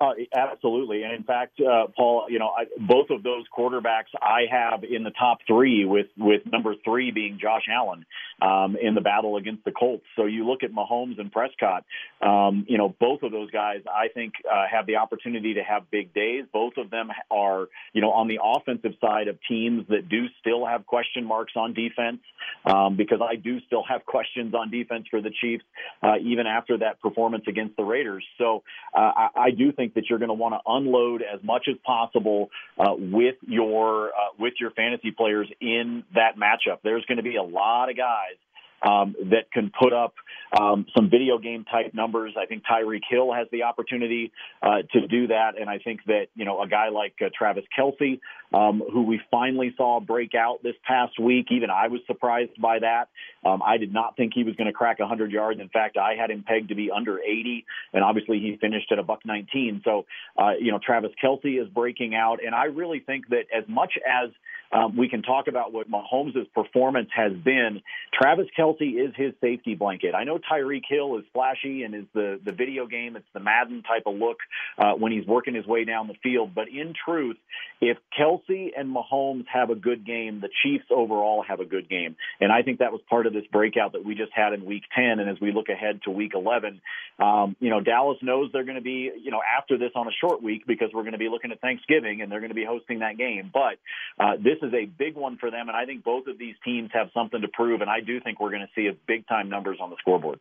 [SPEAKER 7] Uh, absolutely, and in fact, uh, Paul, you know, I, both of those quarterbacks I have in the top three, with with number three being Josh Allen um, in the battle against the Colts. So you look at Mahomes and Prescott, um, you know, both of those guys I think uh, have the opportunity to have big days. Both of them are, you know, on the offensive side of teams that do still have question marks on defense, um, because I do still have questions on defense for the Chiefs, uh, even after that performance against the Raiders. So uh, I, I do think think that you're going to want to unload as much as possible uh, with your uh, with your fantasy players in that matchup. There's going to be a lot of guys um, that can put up um, some video game type numbers. I think Tyreek Hill has the opportunity uh, to do that, and I think that you know a guy like uh, Travis Kelce, um, who we finally saw break out this past week, even I was surprised by that. Um, I did not think he was going to crack 100 yards. In fact, I had him pegged to be under 80, and obviously he finished at a buck 19. So uh, you know Travis Kelce is breaking out, and I really think that as much as um, we can talk about what Mahomes' performance has been, Travis Kelce Kelce is his safety blanket. I know Tyreek Hill is flashy and is the the video game. It's the Madden type of look uh, when he's working his way down the field. But in truth, if Kelce and Mahomes have a good game, the Chiefs overall have a good game. And I think that was part of this breakout that we just had in Week 10. And as we look ahead to Week 11, um, you know Dallas knows they're going to be you know after this on a short week because we're going to be looking at Thanksgiving and they're going to be hosting that game. But uh, this is a big one for them, and I think both of these teams have something to prove. And I do think we're going to see a big time numbers on the scoreboard.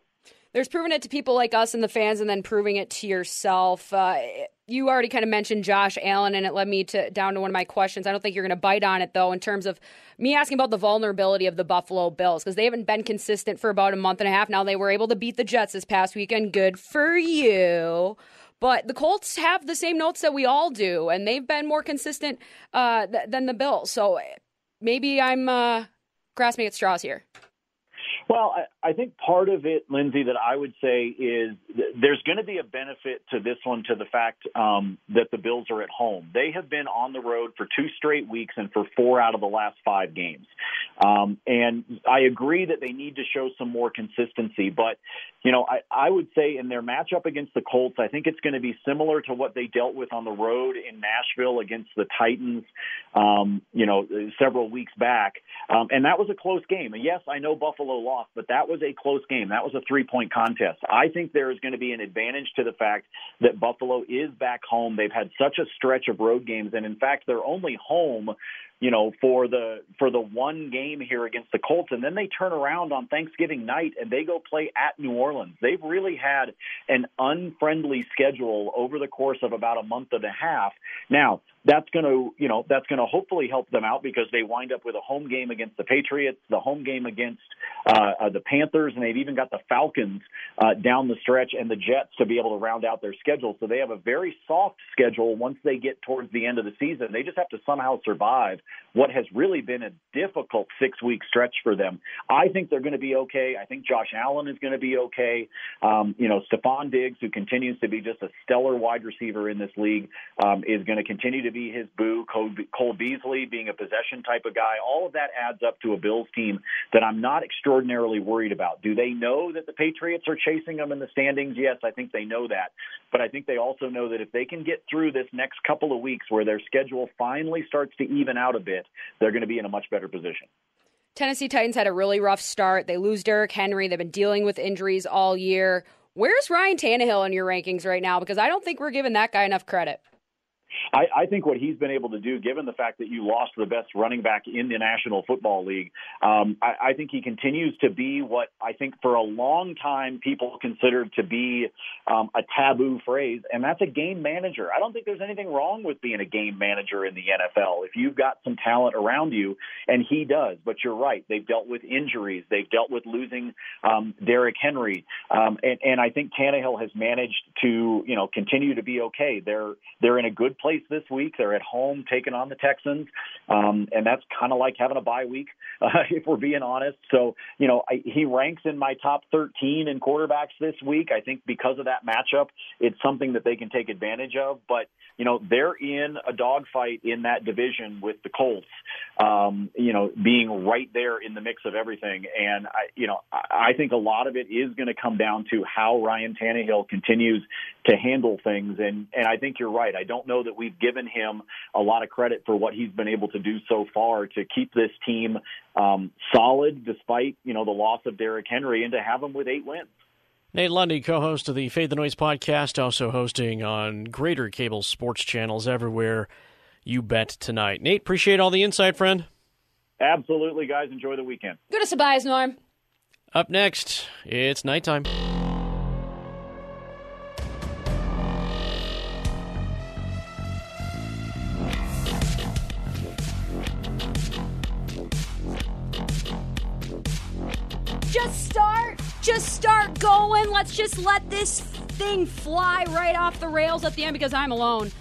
[SPEAKER 3] There's proving it to people like us and the fans, and then proving it to yourself. Uh, you already kind of mentioned Josh Allen, and it led me to down to one of my questions. I don't think you're going to bite on it though, in terms of me asking about the vulnerability of the Buffalo Bills because they haven't been consistent for about a month and a half now. They were able to beat the Jets this past weekend. Good for you. But the Colts have the same notes that we all do, and they've been more consistent uh, th- than the Bills. So maybe I'm uh, grasping at straws here.
[SPEAKER 7] Well, I, I think part of it, Lindsay, that I would say is th- there's going to be a benefit to this one to the fact um, that the Bills are at home. They have been on the road for two straight weeks and for four out of the last five games. Um, and I agree that they need to show some more consistency. But, you know, I, I would say in their matchup against the Colts, I think it's going to be similar to what they dealt with on the road in Nashville against the Titans, um, you know, several weeks back. Um, and that was a close game. And yes, I know Buffalo lost, but that was a close game. That was a three point contest. I think there is going to be an advantage to the fact that Buffalo is back home. They've had such a stretch of road games. And in fact, they're only home you know, for the for the one game here against the Colts, and then they turn around on Thanksgiving night and they go play at New Orleans. They've really had an unfriendly schedule over the course of about a month and a half. Now, that's going to, you know, that's going to hopefully help them out because they wind up with a home game against the Patriots, the home game against uh, uh, the Panthers, and they've even got the Falcons uh, down the stretch and the Jets to be able to round out their schedule. So they have a very soft schedule once they get towards the end of the season. They just have to somehow survive what has really been a difficult six week stretch for them. I think they're going to be okay. I think Josh Allen is going to be okay. Um, you know, Stefon Diggs, who continues to be just a stellar wide receiver in this league, um, is going to continue to be his boo. Cole, Cole Beasley being a possession type of guy. All of that adds up to a Bills team that I'm not extraordinarily worried about. Do they know that the Patriots are chasing them in the standings? Yes, I think they know that. But I think they also know that if they can get through this next couple of weeks where their schedule finally starts to even out a bit, they're going to be in a much better position.
[SPEAKER 3] Tennessee Titans had a really rough start. They lose Derrick Henry. They've been dealing with injuries all year. Where's Ryan Tannehill in your rankings right now? Because I don't think we're giving that guy enough credit.
[SPEAKER 7] I, I think what he's been able to do, given the fact that you lost the best running back in the National Football League, um, I, I think he continues to be what I think for a long time people considered to be um, a taboo phrase, and that's a game manager. I don't think there's anything wrong with being a game manager in the NFL if you've got some talent around you, and he does. But you're right; they've dealt with injuries, they've dealt with losing um, Derrick Henry, um, and, and I think Tannehill has managed to you know continue to be okay. They're they're in a good place this week. They're at home taking on the Texans, um, and that's kind of like having a bye week, uh, if we're being honest. So, you know, I, he ranks in my top 13 in quarterbacks this week. I think because of that matchup, it's something that they can take advantage of. But you know, they're in a dogfight in that division with the Colts. Um, you know, being right there in the mix of everything, and I, you know, I, I think a lot of it is going to come down to how Ryan Tannehill continues to handle things. And and I think you're right. I don't know that we've given him a lot of credit for what he's been able to do so far to keep this team um, solid, despite you know the loss of Derrick Henry, and to have him with eight wins.
[SPEAKER 2] Nate Lundy, co host of the Fade the Noise podcast, also hosting on greater cable sports channels everywhere you bet tonight. Nate, appreciate all the insight, friend.
[SPEAKER 7] Absolutely, guys. Enjoy the weekend.
[SPEAKER 3] Good to surprise, Norm.
[SPEAKER 2] Up next, it's nighttime.
[SPEAKER 3] Start going. Let's just let this thing fly right off the rails at the end because I'm alone.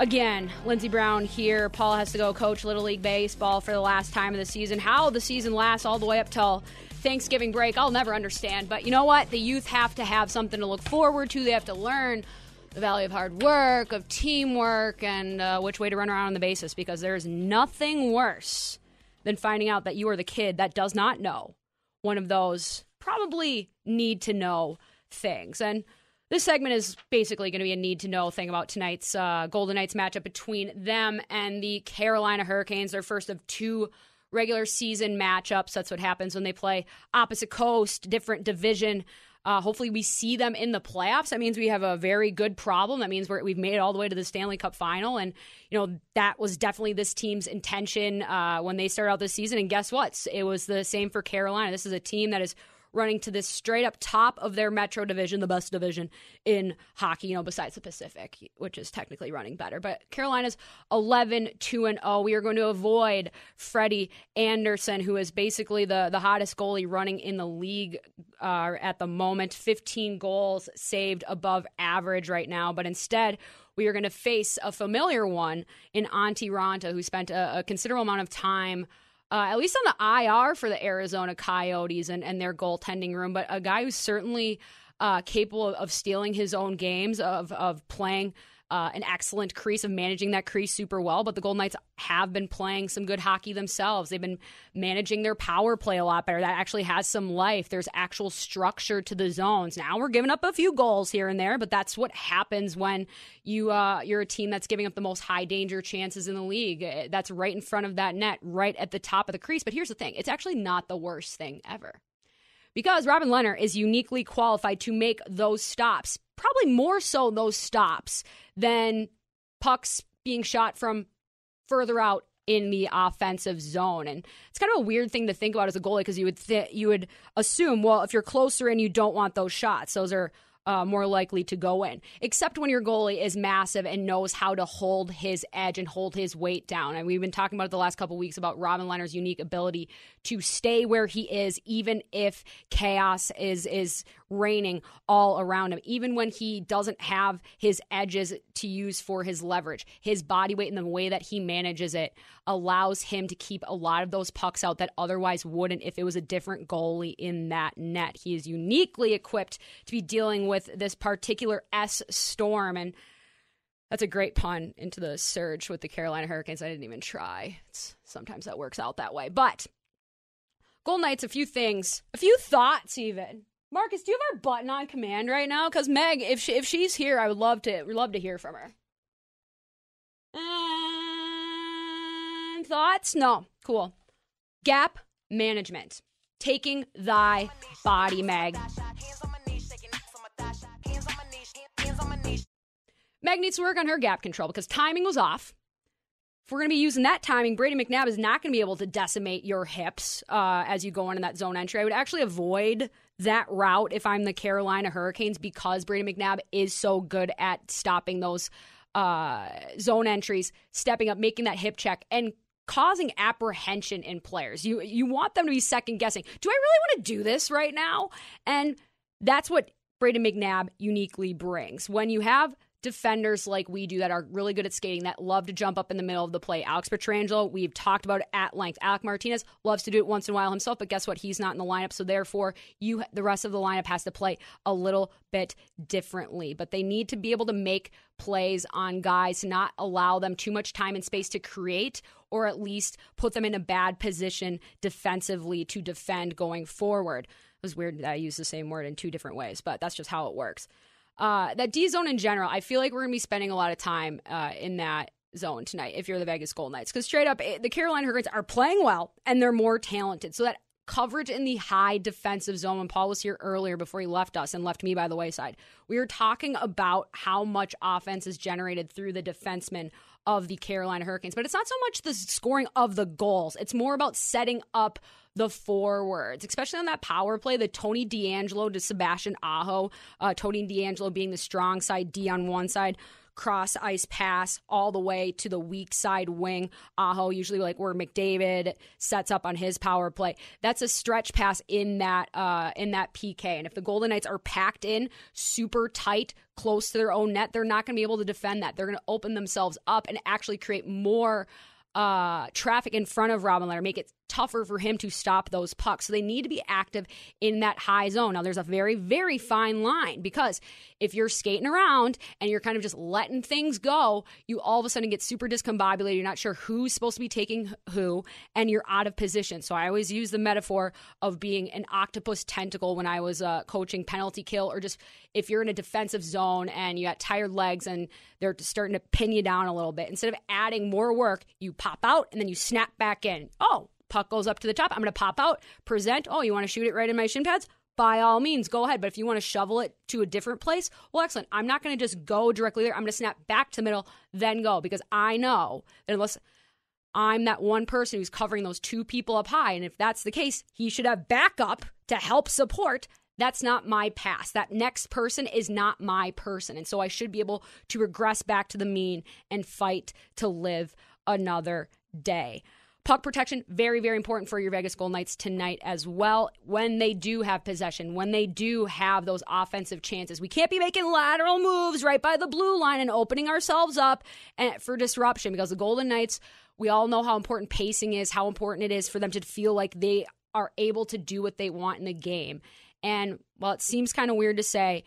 [SPEAKER 3] Again, Lindsey Brown here. Paul has to go coach Little League Baseball for the last time of the season. How the season lasts all the way up till Thanksgiving break, I'll never understand. But you know what? The youth have to have something to look forward to. They have to learn the value of hard work, of teamwork, and uh, which way to run around on the bases because there is nothing worse than finding out that you are the kid that does not know one of those probably need to know things. And this segment is basically going to be a need to know thing about tonight's uh, Golden Knights matchup between them and the Carolina Hurricanes, their first of two regular season matchups. That's what happens when they play opposite coast, different division. Uh, hopefully, we see them in the playoffs. That means we have a very good problem. That means we're, we've made it all the way to the Stanley Cup final. And, you know, that was definitely this team's intention uh, when they started out this season. And guess what? It was the same for Carolina. This is a team that is running to this straight up top of their Metro division, the best division in hockey, you know, besides the Pacific, which is technically running better. But Carolina's 11 2 and 0. We are going to avoid Freddie Andersen, who is basically the, the hottest goalie running in the league uh, at the moment. 15 goals saved above average right now. But instead, we are going to face a familiar one in Antti Raanta, who spent a, a considerable amount of time uh, at least on the IR for the Arizona Coyotes and, and their goaltending room, but a guy who's certainly uh, capable of, stealing his own games, of, of playing uh, an excellent crease of managing that crease super well. But the Golden Knights have been playing some good hockey themselves. They've been managing their power play a lot better. That actually has some life. There's actual structure to the zones. Now we're giving up a few goals here and there, but that's what happens when you uh, you're a team that's giving up the most high danger chances in the league. Eh, that's right in front of that net, right at the top of the crease. But here's the thing: it's actually not the worst thing ever because Robin Lehner is uniquely qualified to make those stops, probably more so those stops than pucks being shot from further out in the offensive zone. And it's kind of a weird thing to think about as a goalie because you would th- you would assume, well, if you're closer in, you don't want those shots. Those are uh, more likely to go in, except when your goalie is massive and knows how to hold his edge and hold his weight down. And we've been talking about it the last couple weeks about Robin Lehner's unique ability to stay where he is, even if chaos is is reigning all around him, even when he doesn't have his edges to use for his leverage. His body weight and the way that he manages it allows him to keep a lot of those pucks out that otherwise wouldn't if it was a different goalie in that net. He is uniquely equipped to be dealing with this particular S storm and that's a great pun into the surge with the Carolina Hurricanes. I didn't even try. It's, sometimes that works out that way. But Golden Knights, a few things, a few thoughts even Marcus, do you have our button on command right now? Because Meg, if she, if she's here, I would love to love to hear from her. And thoughts? No. Cool. Gap management. Taking thy body, Meg. Meg needs to work on her gap control because timing was off. If we're going to be using that timing, Brady McNabb is not going to be able to decimate your hips uh, as you go into that zone entry. I would actually avoid that route if I'm the Carolina Hurricanes because Brady McNabb is so good at stopping those uh, zone entries, stepping up, making that hip check, and causing apprehension in players. You you want them to be second guessing. Do I really want to do this right now? And that's what Brady McNabb uniquely brings. When you have defenders like we do that are really good at skating that love to jump up in the middle of the play. Alex Pietrangelo, we've talked about it at length. Alec Martinez loves to do it once in a while himself, but guess what? He's not in the lineup, so therefore you the rest of the lineup has to play a little bit differently. But they need to be able to make plays on guys, not allow them too much time and space to create or at least put them in a bad position defensively to defend going forward. It was weird that I used the same word in two different ways, but that's just how it works. Uh, that D zone in general, I feel like we're going to be spending a lot of time uh, in that zone tonight if you're the Vegas Golden Knights. Because straight up, eh, the Carolina Hurricanes are playing well and they're more talented. So that coverage in the high defensive zone, when Paul was here earlier before he left us and left me by the wayside, we were talking about how much offense is generated through the defensemen of the Carolina Hurricanes. But it's not so much the scoring of the goals, it's more about setting up the forwards, especially on that power play, the Tony DeAngelo to Sebastian Aho, uh, Tony DeAngelo being the strong side, D on one side cross ice pass all the way to the weak side wing. Aho, usually like where McDavid sets up on his power play. That's a stretch pass in that uh, in that PK. And if the Golden Knights are packed in super tight, close to their own net, they're not going to be able to defend that. They're going to open themselves up and actually create more uh, traffic in front of Robin Lehner, make it tougher for him to stop those pucks. So they need to be active in that high zone. Now, there's a very, very fine line because if you're skating around and you're kind of just letting things go, you all of a sudden get super discombobulated. You're not sure who's supposed to be taking who, and you're out of position. So I always use the metaphor of being an octopus tentacle when I was uh, coaching penalty kill, or just if you're in a defensive zone and you got tired legs and they're starting to pin you down a little bit. Instead of adding more work, you pop out and then you snap back in. Oh, puck goes up to the top. I'm going to pop out, present. Oh, you want to shoot it right in my shin pads? By all means, go ahead. But if you want to shovel it to a different place, well, excellent. I'm not going to just go directly there. I'm going to snap back to the middle, then go because I know that unless I'm that one person who's covering those two people up high, and if that's the case, he should have backup to help support. That's not my past. That next person is not my person. And so I should be able to regress back to the mean and fight to live another day. Puck protection, very, very important for your Vegas Golden Knights tonight as well. When they do have possession, when they do have those offensive chances, we can't be making lateral moves right by the blue line and opening ourselves up eh, for disruption because the Golden Knights, we all know how important pacing is, how important it is for them to feel like they are able to do what they want in the game. And while it seems kind of weird to say,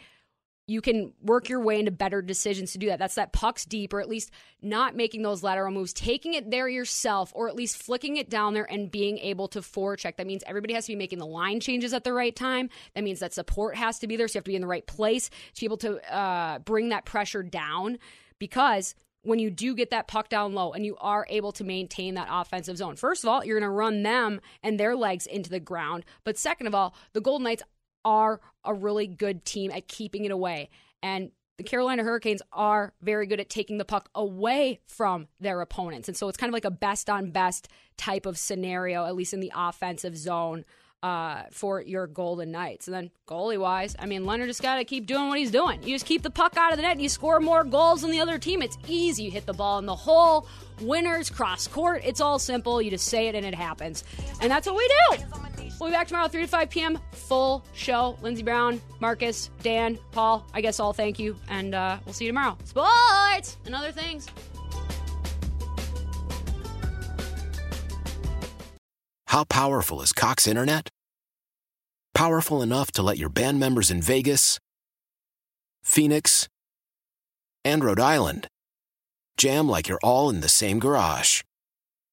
[SPEAKER 3] you can work your way into better decisions to do that. That's that pucks deep, or at least not making those lateral moves, taking it there yourself, or at least flicking it down there and being able to forecheck. That means everybody has to be making the line changes at the right time. That means that support has to be there, so you have to be in the right place to be able to uh, bring that pressure down. Because when you do get that puck down low and you are able to maintain that offensive zone, first of all, you're going to run them and their legs into the ground. But second of all, the Golden Knights are a really good team at keeping it away. And the Carolina Hurricanes are very good at taking the puck away from their opponents. And so it's kind of like a best on best type of scenario, at least in the offensive zone. Uh, for your Golden Knights. And then goalie wise, I mean, Leonard just got to keep doing what he's doing. You just keep the puck out of the net and you score more goals than the other team. It's easy. You hit the ball in the hole, winners, cross court. It's all simple. You just say it and it happens. And that's what we do. We'll be back tomorrow, 3 to 5 p.m. Full show. Lindsey Brown, Marcus, Dan, Paul. I guess all thank you. And uh, we'll see you tomorrow. Sports and other things.
[SPEAKER 4] How powerful is Cox Internet? Powerful enough to let your band members in Vegas, Phoenix, and Rhode Island jam like you're all in the same garage.